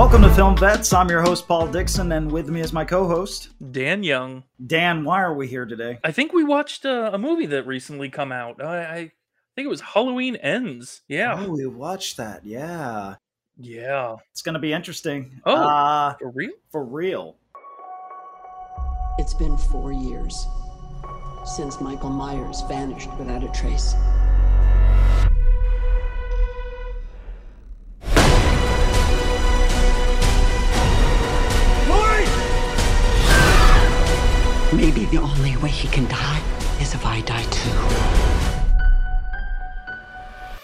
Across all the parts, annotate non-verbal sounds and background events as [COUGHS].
Welcome to Film Vets. I'm your host, Paul Dixon, and with me is my co host, Dan Young. Dan. Why are we here today? I think we watched a, a movie that recently come out. I, I think it was Halloween Ends. Yeah. Oh, we watched that. Yeah. Yeah. It's going to be interesting. Oh, Uh, for real? for real. It's been four years since Michael Myers vanished without a trace. Maybe the only way he can die is if I die too.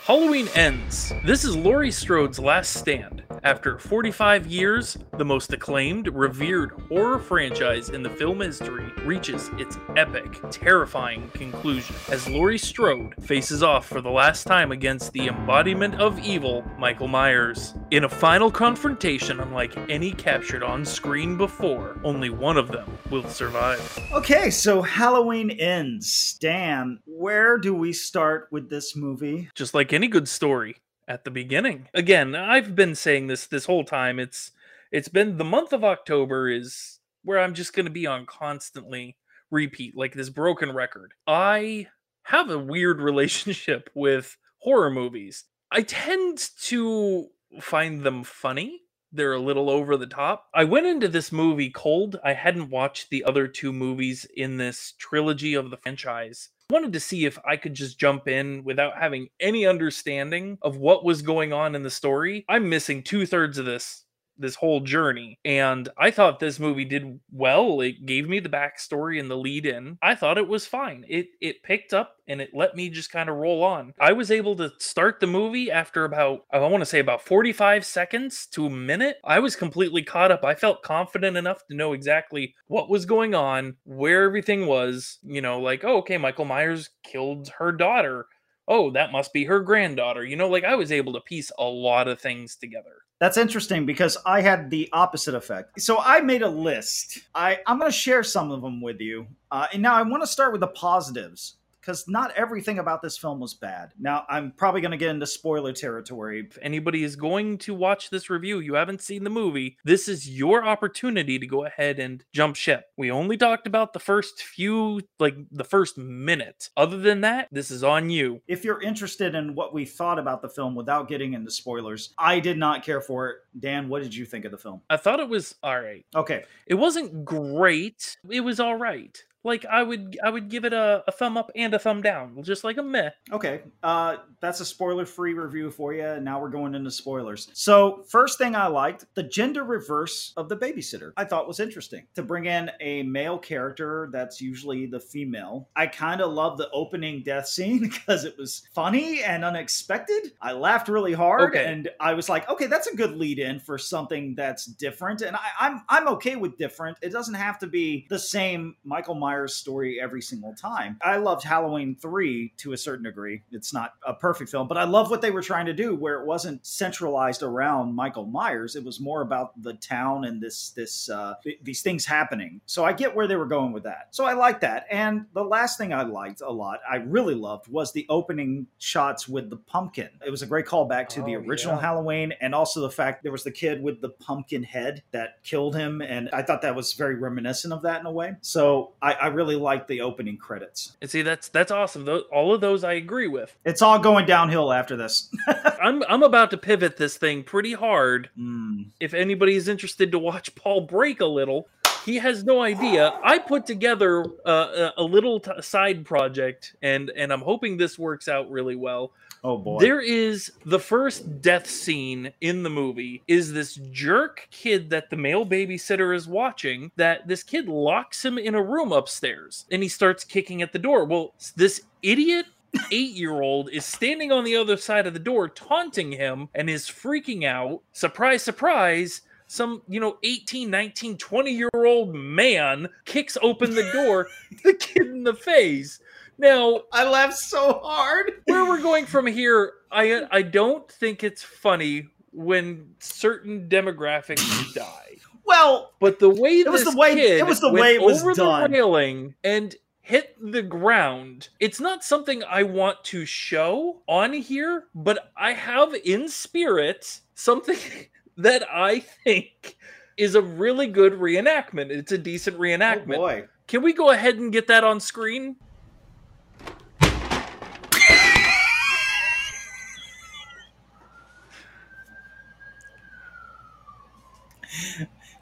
Halloween Ends. This is Laurie Strode's last stand. After 45 years, the most acclaimed, revered horror franchise in the film history reaches its epic, terrifying conclusion as Laurie Strode faces off for the last time against the embodiment of evil, Michael Myers. In a final confrontation unlike any captured on screen before, only one of them will survive. Okay, so Halloween ends. Dan, where do we start with this movie? just like any good story at the beginning. Again, I've been saying this this whole time. It's it's been the month of October is where I'm just going to be on constantly repeat like this broken record. I have a weird [LAUGHS] relationship with horror movies. I tend to find them funny. They're a little over the top. I went into this movie cold. I hadn't watched the other two movies in this trilogy of the franchise wanted to see if I could just jump in without having any understanding of what was going on in the story. I'm missing two thirds of this this whole journey and i thought this movie did well. It gave me the backstory and the lead in. I thought it was fine. It it picked up and it let me just kind of roll on. I was able to start the movie after about i want to say about 45 seconds to a minute. I was completely caught up. I felt confident enough to know exactly what was going on where everything was you know like oh okay michael myers killed her daughter oh that must be her granddaughter you know like i was able to piece a lot of things together That's interesting because I had the opposite effect. So I made a list. I, I'm going to share some of them with you. Uh, and now I want to start with the positives because not everything about this film was bad. Now, I'm probably going to get into spoiler territory. if anybody is going to watch this review, you haven't seen the movie, this is your opportunity to go ahead and jump ship. We only talked about the first few, like the first minute. Other than that, this is on you. If you're interested in what we thought about the film without getting into spoilers, I did not care for it. Dan, what did you think of the film? I thought it was all right. Okay. It wasn't great. It was all right. Like I would, I would give it a, a thumb up and a thumb down, just like a meh. Okay, uh, that's a spoiler-free review for you. Now we're going into spoilers. So, first thing I liked, the gender reverse of the babysitter. I thought was interesting to bring in a male character that's usually the female. I kind of love the opening death scene [LAUGHS] because it was funny and unexpected. I laughed really hard, Okay. and I was like, okay, that's a good lead-in for something that's different. And I, I'm I'm okay with different. It doesn't have to be the same Michael Myers story every single time. I loved Halloween 3 to a certain degree. It's not a perfect film, but I love what they were trying to do where it wasn't centralized around Michael Myers. It was more about the town and this this uh, th- these things happening. So I get where they were going with that. So I like that. And the last thing I liked a lot, I really loved was the opening shots with the pumpkin. It was a great callback to the Oh, original yeah. Halloween and also the fact there was the kid with the pumpkin head that killed him and I thought that was very reminiscent of that in a way. So I, I really like the opening credits. And see, that's that's awesome. Tho- all of those I agree with. It's all going downhill after this. [LAUGHS] I'm I'm about to pivot this thing pretty hard. Mm. If anybody is interested to watch Paul break a little, he has no idea. I put together uh, a, a little t- side project, and and I'm hoping this works out really well. Oh boy. There is the first death scene in the movie is this jerk kid that the male babysitter is watching that this kid locks him in a room upstairs and he starts kicking at the door. Well, this idiot 8-year-old is standing on the other side of the door taunting him and is freaking out. Surprise surprise. Some, you know, 18, 19, 20 year old man kicks open the door, [LAUGHS] the kid in the face. Now, I laughed so hard. where we're going [LAUGHS] from here, I I don't think it's funny when certain demographics [CLEARS THROAT] die. Well, But the way It was the way- it was the way it was over done. the railing and hit the ground. It's not something I want to show on here, but I have in spirit something [LAUGHS] that I think is a really good reenactment. It's a decent Oh reenactment. boy. Can we go ahead and get that on screen?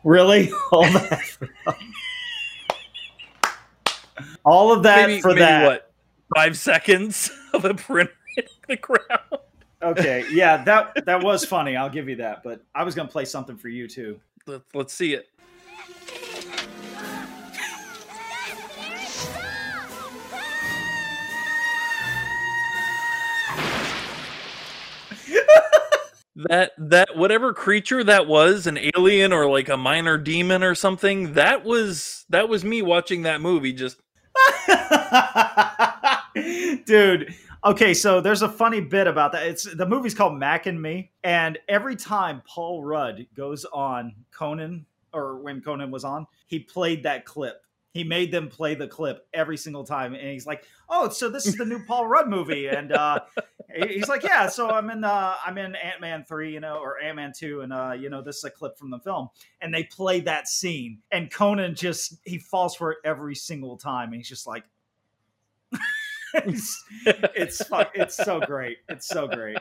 Really? [LAUGHS] All that All of that maybe, for maybe that. what? Five seconds [LAUGHS] of a printer hitting the ground. Okay, yeah, that that was funny. I'll give you that. But I was gonna play something for you too. Let, let's see it. [LAUGHS] that that whatever creature that was an alien or like a minor demon or something that was that was me watching that movie just [LAUGHS] Dude, okay, so there's a funny bit about that. It's the movie's called Mac and Me, and every time Paul Rudd goes on Conan or when Conan was on, he played that clip. He made them play the clip every single time, and he's like, "Oh, so this is the new Paul Rudd movie," and uh, [LAUGHS] he's like, "Yeah, so I'm in uh, I'm in Ant Man three, you know, or Ant Man two, and uh, you know, this is a clip from the film." And they play that scene, and Conan just he falls for it every single time, and he's just like, [LAUGHS] it's it's it's so great. It's so great.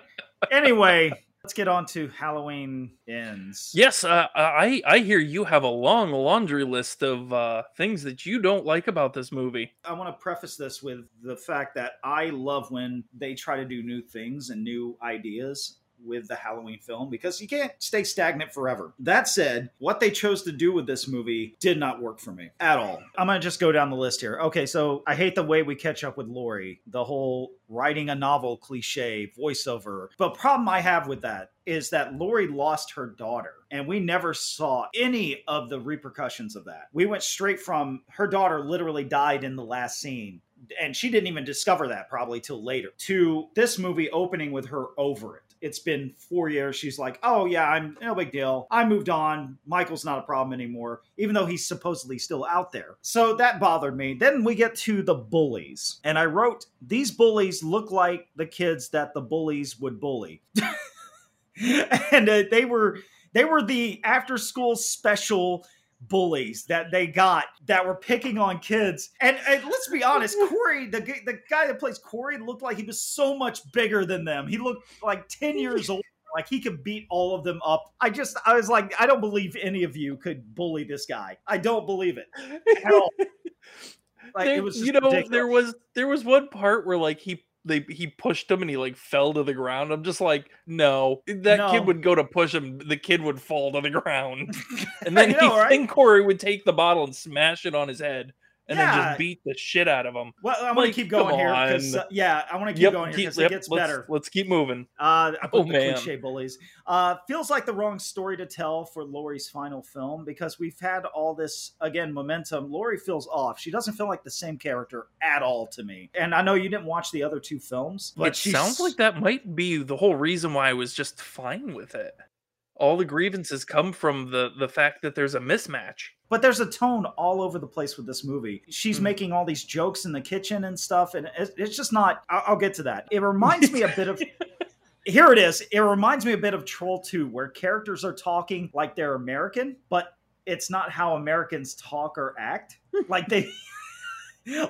Anyway, let's get on to Halloween ends. yes uh, i i hear you have a long laundry list of uh things that you don't like about this movie I want to preface this with the fact that I love when they try to do new things and new ideas with the Halloween film because you can't stay stagnant forever. That said, what they chose to do with this movie did not work for me at all. I'm going to just go down the list here. Okay, so I hate the way we catch up with Laurie, the whole writing a novel cliche, voiceover. But problem I have with that is that Laurie lost her daughter and we never saw any of the repercussions of that. We went straight from her daughter literally died in the last scene and she didn't even discover that probably till later to this movie opening with her over it it's been four years she's like oh yeah i'm no big deal. I moved on. Michael's not a problem anymore even though he's supposedly still out there. So that bothered me. Then we get to the bullies and i wrote these bullies look like the kids that the bullies would bully. [LAUGHS] And uh, they were they were the after school special bullies that they got that were picking on kids. And, and let's be honest, [LAUGHS] Corey, the the guy that plays Corey, looked like he was so much bigger than them. He looked like ten years old. Like he could beat all of them up. I just, I was like, I don't believe any of you could bully this guy. I don't believe it at all. [LAUGHS] Like There- it was, you know ridiculous. there was there was one part where like he they he pushed him and he like fell to the ground. I'm just like no. That No. kid would go to push him. The kid would fall to the [LAUGHS] ground. [LAUGHS] And then know, he right? then corey would take the bottle and smash it on his head and then just beat the shit out of them. Well, I want Like, to keep going here because, uh, yeah, I want to keep Yep, going here because yep, it gets let's, better. let's keep moving Uh, I put Oh, the man. cliche bullies. Uh, feels like the wrong story to tell for Laurie's final film because we've had all this again momentum. Laurie feels off. She doesn't feel like the same character at all to me. And I know you didn't watch the other two films, but it she's, sounds like that might be the whole reason why i was just fine with it all the grievances come from the the fact that there's a mismatch But there's a tone all over the place with this movie. She's Mhm. making all these jokes in the kitchen and stuff, and it's, it's just not. I'll, I'll get to that. It reminds me a bit of. [LAUGHS] Here it is. It reminds me a bit of Troll 2, where characters are talking like they're American, but it's not how Americans talk or act. [LAUGHS] like they.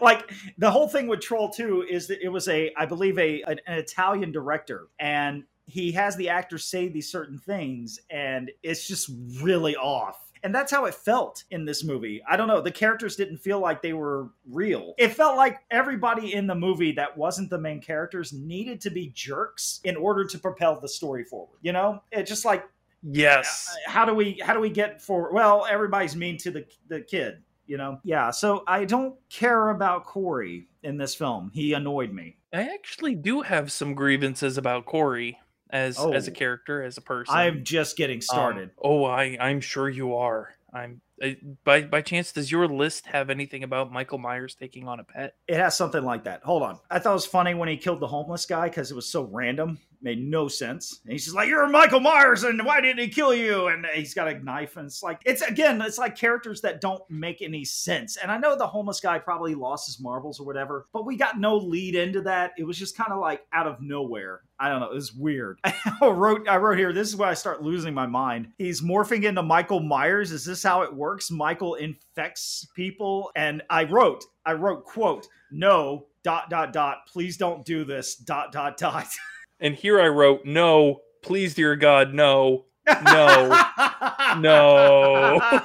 like the whole thing with Troll 2 is that it was a, I believe, a an, an Italian director, and he has the actors say these certain things, and it's just really off. And that's how it felt in this movie. I don't know. The characters didn't feel like they were real. It felt like everybody in the movie that wasn't the main characters needed to be jerks in order to propel the story forward. You know, it's just like yes uh, how do we how do we get forward? Well, everybody's mean to the the kid. You know, yeah. So I don't care about Corey in this film. He annoyed me. I actually do have some grievances about Corey as as a Oh. character, as a person. I'm just getting Um, started. oh, I I'm sure you are. I'm I, by by chance. Does your list have anything about Michael Myers taking on a pet? It has something like that. Hold on. I thought it was funny when he killed the homeless guy because it was so random. Made no sense. And he's just like, "You're Michael Myers, and why didn't he kill you?" And he's got a knife, and it's like, it's again, it's like characters that don't make any sense. And I know the homeless guy probably lost his marbles or whatever, but we got no lead into that. It was just kind of like out of nowhere. I don't know. It was weird. [LAUGHS] I wrote, I wrote here. This is where I start losing my mind. He's morphing into Michael Myers. Is this how it works? Michael infects people, and I wrote, I wrote, quote, no, dot dot dot. Please don't do this. Dot dot dot. [LAUGHS] And here I wrote, no, please, dear God, no, no, [LAUGHS] no.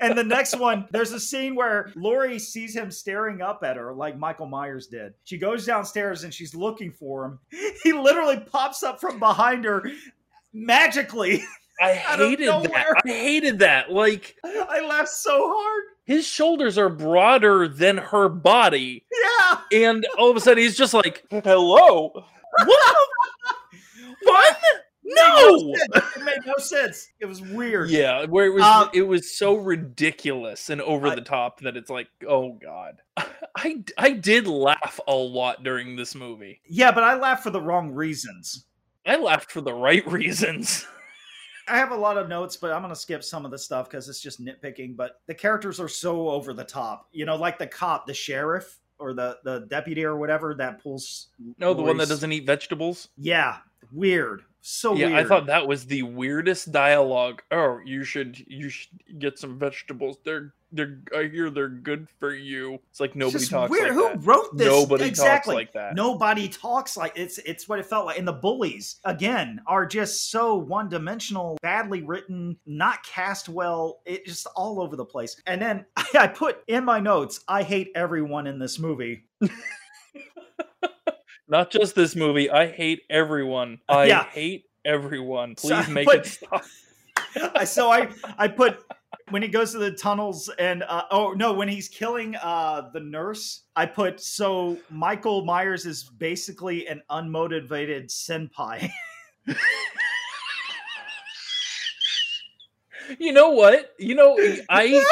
and the next one, there's a scene where Laurie sees him staring up at her like Michael Myers did. She goes downstairs and she's looking for him. [LAUGHS] He literally pops up from behind her magically. [LAUGHS] I hated that. I hated that. Like I laughed so hard. his shoulders are broader than her body, Yeah. and all of a sudden he's just like, "Hello, what? What? No." It made no sense. It was weird. Yeah, where it was Uh, it was so ridiculous and over I- the top that it's like, oh god. [LAUGHS] I I did laugh a lot during this movie. Yeah, but I laughed for the wrong reasons. I laughed for the right [LAUGHS] reasons. I have a lot of notes, but I'm going to skip some of the stuff because it's just nitpicking. But the characters are so over the top. You know, like the cop, the sheriff, or the, the deputy or whatever that pulls. No, the one that doesn't eat vegetables. Yeah, weird. So yeah, weird. I thought that was the weirdest dialogue. Oh, you should you should get some vegetables. They're they're I hear they're good for you. It's like nobody just talks weird. like Who that. wrote this? Nobody exactly. talks like that. Nobody talks like it's. It's what it felt like. And the bullies again are just so one dimensional, badly written, not cast well. It just all over the place. And then [LAUGHS] I put in my notes, I hate everyone in this movie. [LAUGHS] Not just this movie. I hate everyone. I Yeah. hate everyone. Please I make put- it stop. [LAUGHS] I- so I I put when he goes to the tunnels and uh, oh no when he's killing uh the nurse I put so Michael Myers is basically an unmotivated senpai. [LAUGHS] You know what? You know, I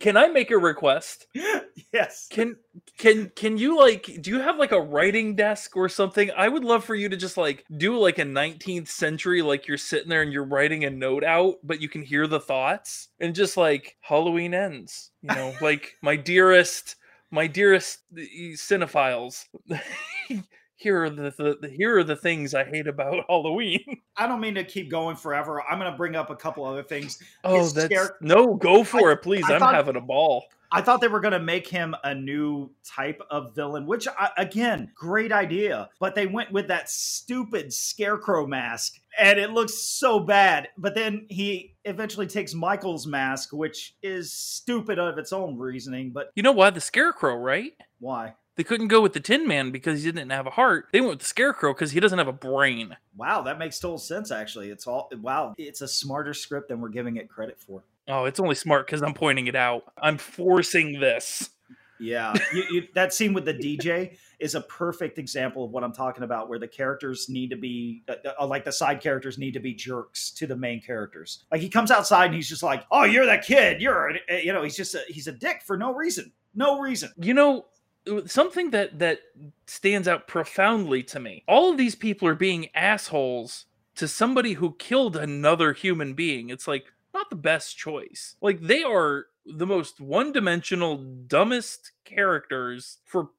can I make a request? [LAUGHS] yes. Can can can you like do you have like a writing desk or something? I would love for you to just like do like a 19th century like you're sitting there and you're writing a note out, but you can hear the thoughts and just like Halloween ends, you know, [LAUGHS] like my dearest my dearest uh, cinephiles. [LAUGHS] here are the, the, the here are the things I hate about [LAUGHS] Halloween. I don't mean to keep going forever. I'm going to bring up a couple other things. Oh, His that's no, go for I- it, please. I I'm thought- having a ball. I thought they were going to make him a new type of villain, which I, again, great idea. But they went with that stupid scarecrow mask, and it looks so bad. But then he eventually takes Michael's mask, which is stupid of its own reasoning. But You know why the scarecrow, right? why? They couldn't go with the Tin Man because he didn't have a heart. They went with the Scarecrow because he doesn't have a brain. Wow, that makes total sense. Actually, it's all wow. It's a smarter script than we're giving it credit for. Oh, it's only smart because I'm pointing it out. I'm forcing this. Yeah, you, you, that scene with the DJ is a perfect example of what I'm talking about, where the characters need to be uh, uh, like the side characters need to be jerks to the main characters. Like he comes outside and he's just like, "Oh, you're that kid. You're," uh, you know, he's just a, he's a dick for no reason, no reason. You know, something that that stands out profoundly to me. All of these people are being assholes to somebody who killed another human being. It's like not the best choice. Like they are the most one-dimensional, dumbest characters for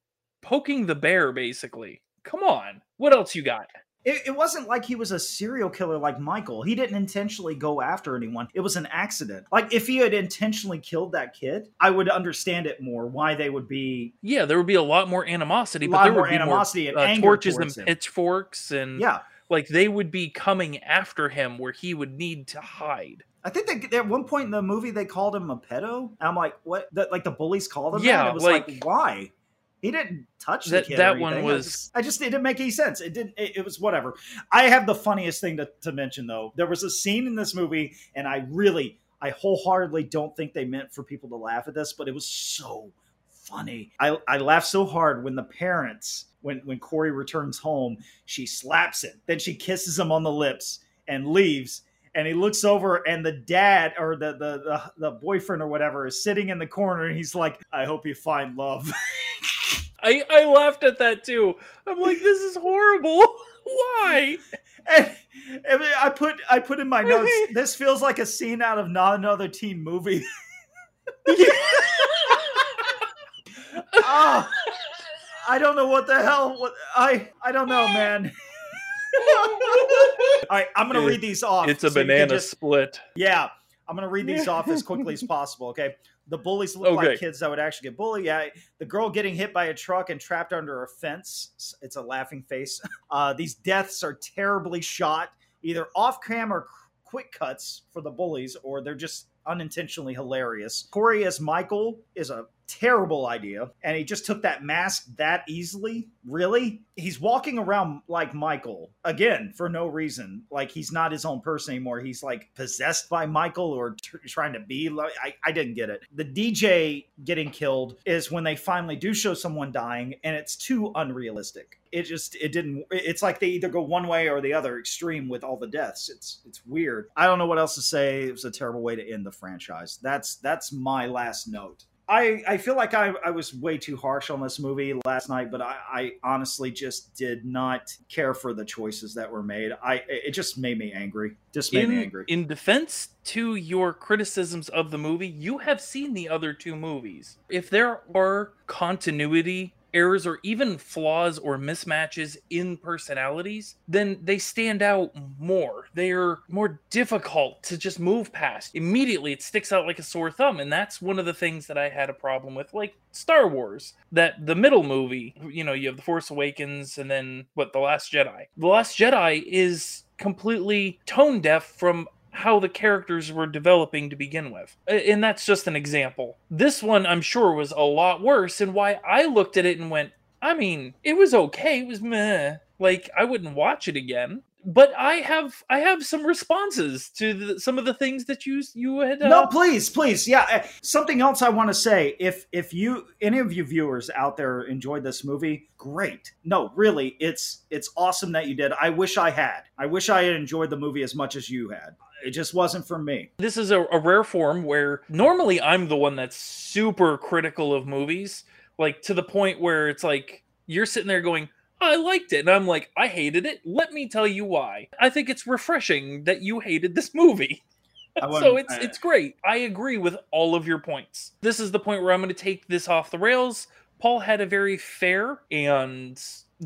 poking the bear. Basically, come on. What else you got? It, it wasn't like he was a serial killer like Michael. He didn't intentionally go after anyone. It was an accident. Like if he had intentionally killed that kid, I would understand it more. Why they would be Yeah, there would be a lot more animosity, a but lot there more would be animosity more and uh, anger torches and him. pitchforks, and yeah. like they would be coming after him where he would need to hide. I think they, at one point in the movie they called him a pedo. And I'm like, what? The, like the bullies called him. Yeah, that? It was like- like, why? He didn't touch the That- kid. that one anything. I was- just, I just it didn't make any sense. It didn't. It, it was whatever. I have the funniest thing to, to mention though. There was a scene in this movie, and I really, I wholeheartedly don't think they meant for people to laugh at this, but it was so funny. I I laughed so hard when the parents. When, when Corey returns home, she slaps him. Then she kisses him on the lips and leaves and he looks over and the dad or the, the the the boyfriend or whatever is sitting in the corner and he's like i hope you find love [LAUGHS] I, I laughed at that too. I'm like, this is horrible. [LAUGHS] Why? And, and I put I put in my notes. [LAUGHS] This feels like a scene out of not another teen movie. [LAUGHS] Ah, I don't know what the hell. What I I don't know, man. All right, I'm gonna read these off. It's a so banana just- split. yeah, I'm gonna read these off as quickly as possible. Okay, the bullies look Okay. like kids that would actually get bullied. Yeah, the girl getting hit by a truck and trapped under a fence. It's a laughing face. [LAUGHS] Uh, these deaths are terribly shot, either off camera quick cuts for the bullies, or they're just unintentionally hilarious. Corey as Michael is a terrible idea, and he just took that mask that easily. Really? He's walking around like Michael again for no reason. Like he's not his own person anymore. He's like possessed by Michael or t- trying to be like. I, I didn't get it. The DJ getting killed is when they finally do show someone dying, and it's too unrealistic. It just it didn't. It's like they either go one way or the other extreme with all the deaths. It's it's weird. I don't know what else to say. It was a terrible way to end the franchise. That's that's my last note. I, I feel like I, I was way too harsh on this movie last night, but I, I honestly just did not care for the choices that were made. I it just made me angry. Just made me angry. in defense to your criticisms of the movie, you have seen the other two movies. If there are continuity errors or even flaws or mismatches in personalities, then they stand out more. They're more difficult to just move past. Immediately, it sticks out like a sore thumb. And that's one of the things that I had a problem with, like Star Wars. That the middle movie, you know, you have The Force Awakens and then what, The Last Jedi. The Last Jedi is completely tone deaf from how the characters were developing to begin with. And that's just an example. This one, I'm sure, was a lot worse, and why I looked at it and went, I mean, it was okay. It was meh. Like I wouldn't watch it again. But I have I have some responses to the, some of the things that you you had. Uh, No, please, please, yeah. uh, Something else I want to say: if if you any of you viewers out there enjoyed this movie, great. No, really, it's it's awesome that you did. I wish I had. I wish I had enjoyed the movie as much as you had. It just wasn't for me. this is a, a rare form where normally I'm the one that's super critical of movies, like to the point where it's like you're sitting there going, I liked it. And I'm like, I hated it. Let me tell you why. I think it's refreshing that you hated this movie. [LAUGHS] So it's I- it's great. I agree with all of your points. This is the point where I'm going to take this off the rails. Paul had a very fair and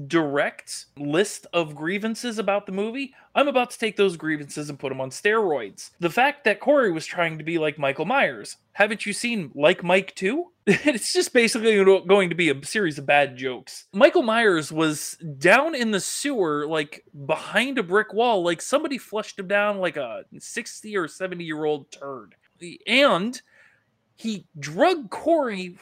direct list of grievances about the movie. I'm about to take those grievances and put them on steroids. The fact that Corey was trying to be like Michael Myers. Haven't you seen Like Mike 2? [LAUGHS] it's just basically going to be a series of bad jokes. Michael Myers was down in the sewer, like behind a brick wall, like somebody flushed him down like a 60 or 70 year old turd. And he drug Corey,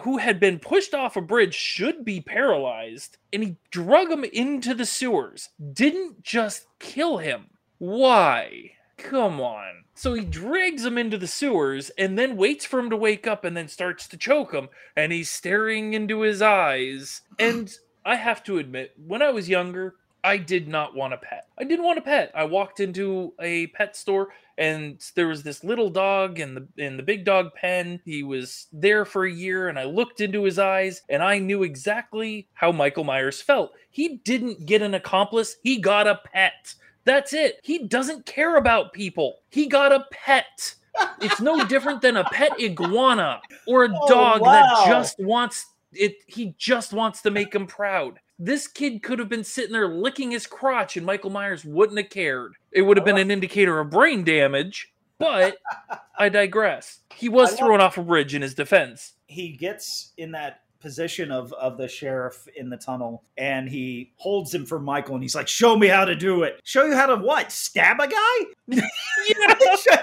who had been pushed off a bridge, should be paralyzed, and he drug him into the sewers. Didn't just kill him. Why? Come on. So he drags him into the sewers and then waits for him to wake up and then starts to choke him. And he's staring into his eyes. And I have to admit, when I was younger, I did not want a pet. I didn't want a pet. I walked into a pet store and there was this little dog in the in the big dog pen. He was there for a year and I looked into his eyes and I knew exactly how Michael Myers felt. He didn't get an accomplice, he got a pet. That's it. He doesn't care about people. He got a pet. It's no [LAUGHS] different than a pet iguana or a Oh, dog wow. that just wants it he just wants to make him proud. This kid could have been sitting there licking his crotch and Michael Myers wouldn't have cared. It would have been an indicator of brain damage, but [LAUGHS] I digress. He was thrown off a bridge in his defense. he gets in that position of of the sheriff in the tunnel and he holds him for Michael and he's like, "Show me how to do it. Show you how to what? Stab a guy? [LAUGHS] [LAUGHS]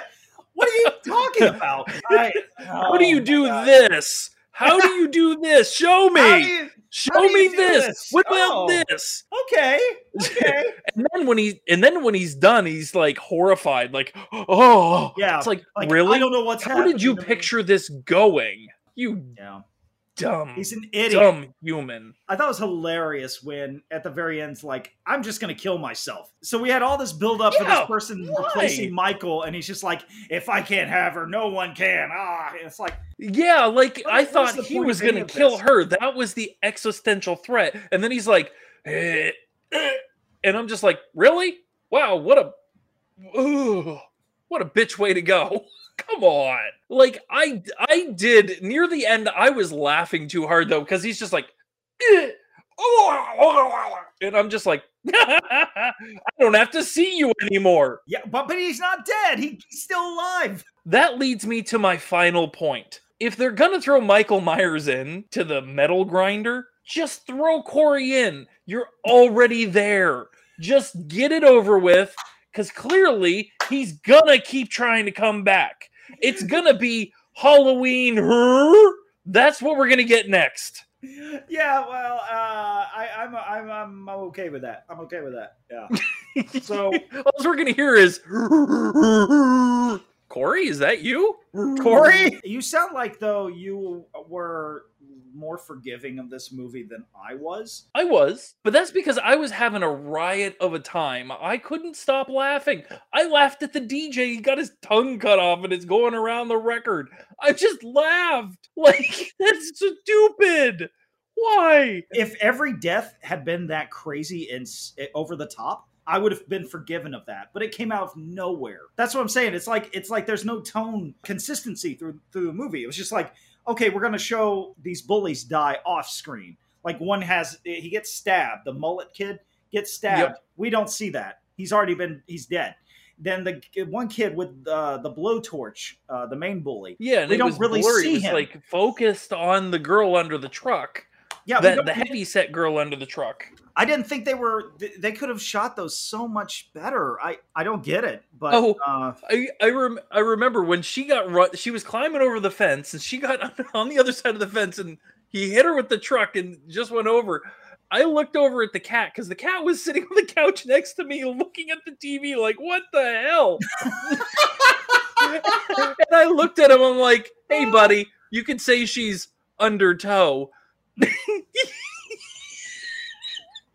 What are you talking about? I, How do oh you do God. this? How do you do this? Show me. You- Show me this. this? What about Oh. this? Okay, [LAUGHS] okay, And then when he and then when he's done, he's like horrified, like, oh yeah. It's like, like really? I don't know what's How did you to me. picture this going? You Yeah, dumb, he's an idiot. dumb human. I thought it was hilarious when at the very end's like, I'm just gonna kill myself. So we had all this build up for this person why? replacing Michael, and he's just like, if I can't have her, no one can. Ah, it's like, Yeah, like I thought he was gonna kill this? her. That was the existential threat. And then he's like, "Eh, eh," and I'm just like, really? Wow, what a ugh, what a bitch way to go. [LAUGHS] Come on. Like I I did near the end, I was laughing too hard though, because he's just like, "Eh, [LAUGHS] oh," and I'm just like, [LAUGHS] I don't have to see you anymore. Yeah, but but he's not dead. He, he's still alive. That leads me to my final point. If they're gonna throw Michael Myers in to the metal grinder, just throw Corey in. You're already there. Just get it over with, because clearly he's gonna keep trying to come back. It's gonna be Halloween. That's what we're gonna get next. Yeah, well, uh, I, I'm, I'm I'm I'm okay with that. I'm okay with that. Yeah. [LAUGHS] So- all we're gonna hear is Corey. Is that you, Corey, you sound like though you were more forgiving of this movie than I was. I was, but that's because I was having a riot of a time. I couldn't stop laughing. I laughed at the DJ. He got his tongue cut off and it's going around the record. I just laughed. [LAUGHS] Like, that's stupid. Why? If every death had been that crazy and eh, over the top, I would have been forgiven of that. But it came out of nowhere. That's what I'm saying. It's like it's like there's no tone consistency through through the movie. It was just like, okay, we're gonna show these bullies die off screen. Like one has he gets stabbed. The mullet kid gets stabbed. Yep. We don't see that. He's already been he's dead. Then the one kid with uh, the blowtorch, uh, the main bully. Yeah, We don't really blurry. see him. like focused on the girl under the truck. Yeah, the, the heavy set girl under the truck. I didn't think they were. They could have shot those so much better. I I don't get it. But Oh. uh, I I, rem- I remember when she got run, she was climbing over the fence and she got on, [LAUGHS] on the other side of the fence and he hit her with the truck and just went over. I looked over at the cat because the cat was sitting on the couch next to me looking at the TV like, what the hell? [LAUGHS] and I looked at him, I'm like, hey, [LAUGHS] buddy, you can say she's under tow. [LAUGHS]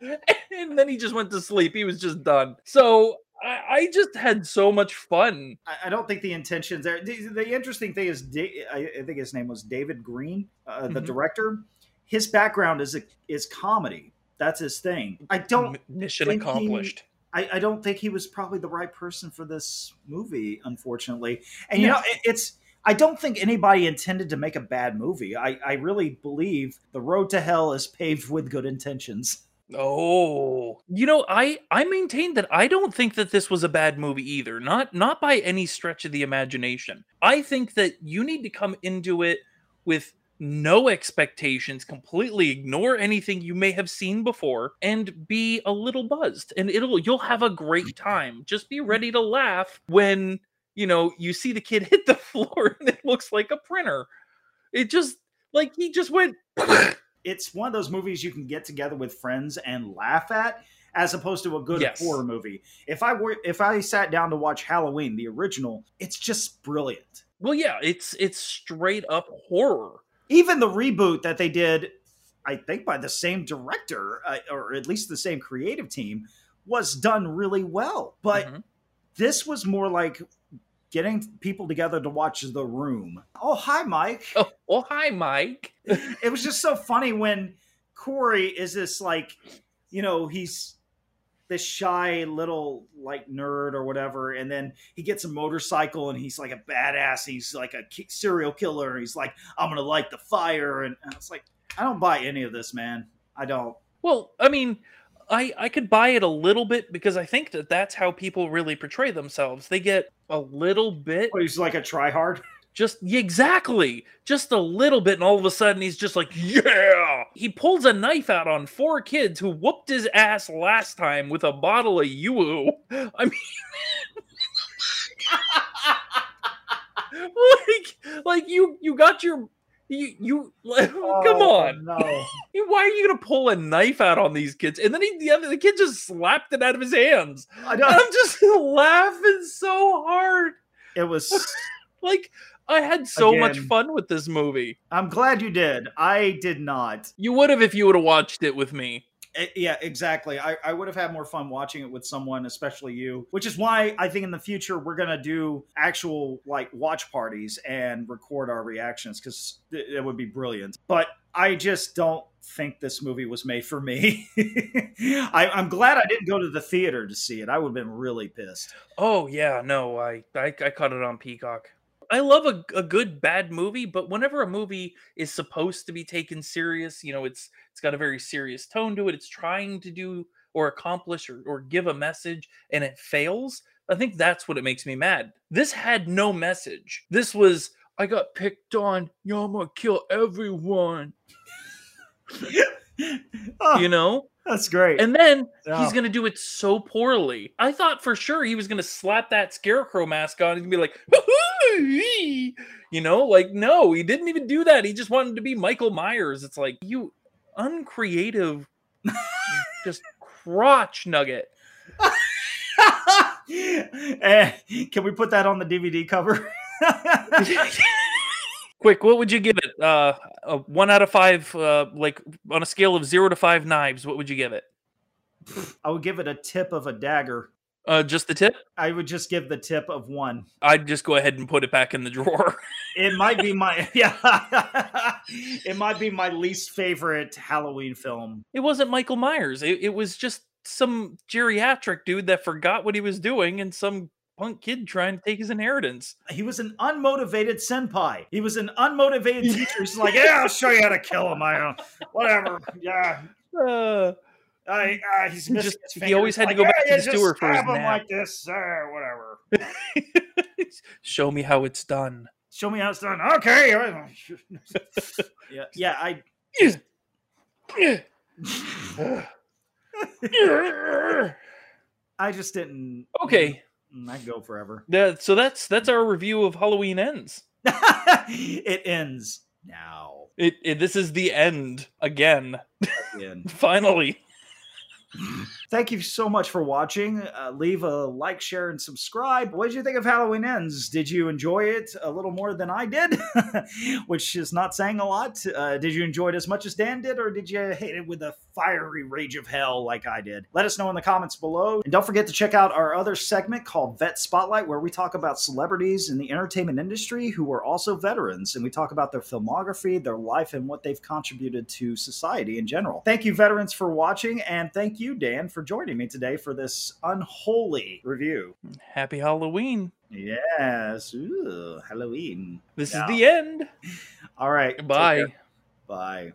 and then he just went to sleep. He was just done. So I, I just had so much fun. I, I don't think the intentions there. The, the interesting thing is, I, I think his name was David Green, uh, the Mhm. director. His background is is comedy. That's his thing. I don't. Mission think he- accomplished. I, I don't think he was probably the right person for this movie, unfortunately. And you know, it, it's. I don't think anybody intended to make a bad movie. I, I really believe the road to hell is paved with good intentions. Oh, you know, I I maintain that I don't think that this was a bad movie either. Not not by any stretch of the imagination. I think that you need to come into it with no expectations, completely ignore anything you may have seen before and be a little buzzed and it'll you'll have a great time. Just be ready to laugh when, you know, you see the kid [LAUGHS] hit the floor and it looks like a printer. It just like he just went [COUGHS] it's one of those movies you can get together with friends and laugh at as opposed to a good Yes. horror movie. If I were if I sat down to watch Halloween, the original, it's just brilliant. Well, yeah, it's it's straight up horror. Even the reboot that they did, I think by the same director uh, or at least the same creative team, was done really well. But Mhm. this was more like getting people together to watch The Room. Oh, hi Mike. Oh, well, hi, Mike. [LAUGHS] it was just so funny when Corey is this like, you know, he's this shy little like nerd or whatever, and then he gets a motorcycle and he's like a badass. He's like a serial killer. He's like, I'm gonna light the fire, and I was like, I don't buy any of this, man. I don't. Well, I mean, I I could buy it a little bit because I think that that's how people really portray themselves. They get a little bit, Oh, he's like a tryhard. [LAUGHS] just exactly, just a little bit, and all of a sudden he's just like, yeah. He pulls a knife out on four kids who whooped his ass last time with a bottle of yoo. [LAUGHS] I mean. [LAUGHS] like like you you got your you you [LAUGHS] come Oh, on no. [LAUGHS] why are you gonna pull a knife out on these kids and then he, the other the kid just slapped it out of his hands I i'm just [LAUGHS] laughing so hard It was. like i had so much fun with this movie I'm glad you did. I did not. you would have if you would have watched it with me Eh, Yeah, exactly. I, I would have had more fun watching it with someone, especially you, which is why I think in the future we're going to do actual like watch parties and record our reactions because it, it would be brilliant. But I just don't think this movie was made for me. [LAUGHS] I, I'm glad I didn't go to the theater to see it. I would have been really pissed. Oh yeah, no, I I, I caught it on Peacock. I love a, a good bad movie, but whenever a movie is supposed to be taken serious, you know, it's it's got a very serious tone to it. It's trying to do or accomplish or, or give a message and it fails. I think that's what it makes me mad. This had no message. This was I got picked on. Yo, I'm gonna kill everyone. Oh, [LAUGHS] You know? That's great. And then Oh. he's going to do it so poorly. I thought for sure he was going to slap that scarecrow mask on and be like, [LAUGHS] you know, like, no, he didn't even do that. He just wanted to be Michael Myers. It's like, you uncreative, [LAUGHS] just crotch nugget. [LAUGHS] Eh, can we put that on the DVD cover? Quick, what would you give it? Uh, a one out of five, uh, like on a scale of zero to five knives, what would you give it? I would give it a tip of a dagger. Uh, just the tip? I would just give the tip of one. I'd just go ahead and put it back in the drawer. [LAUGHS] It might be my [LAUGHS] yeah. it might be my least favorite Halloween film. it wasn't Michael Myers. It, it was just some geriatric dude that forgot what he was doing and some punk kid trying to take his inheritance. He was an unmotivated senpai. He was an unmotivated [LAUGHS] teacher. He's like, yeah, I'll show you how to kill him. I don't, whatever. Yeah, Uh, I, uh, he's Just- he always had to Like, go back "Yeah, to the sewer for his him nap." like this, uh, whatever. [LAUGHS] show me how it's done. Show me how it's done. Okay. [LAUGHS] yeah, yeah. I I just didn't. okay, Mm, I'd go forever. [LAUGHS] that, so that's that's our review of Halloween ends. it ends now. It, it this is the end again. Again. [LAUGHS] Finally, [LAUGHS] Thank you so much for watching. Uh, leave a like, share, and subscribe. What did you think of Halloween Ends? Did you enjoy it a little more than I did? [LAUGHS] Which is not saying a lot. Uh, did you enjoy it as much as Dan did, or did you hate it with a fiery rage of hell like I did? Let us know in the comments below. And don't forget to check out our other segment called Vet Spotlight, where we talk about celebrities in the entertainment industry who are also veterans. And we talk about their filmography, their life, and what they've contributed to society in general. Thank you, veterans, for watching. And thank you, Dan, for joining me today for this unholy review. happy Halloween. Yes. Ooh, Halloween. This Yeah. is the end. [LAUGHS] All right. Bye. Bye.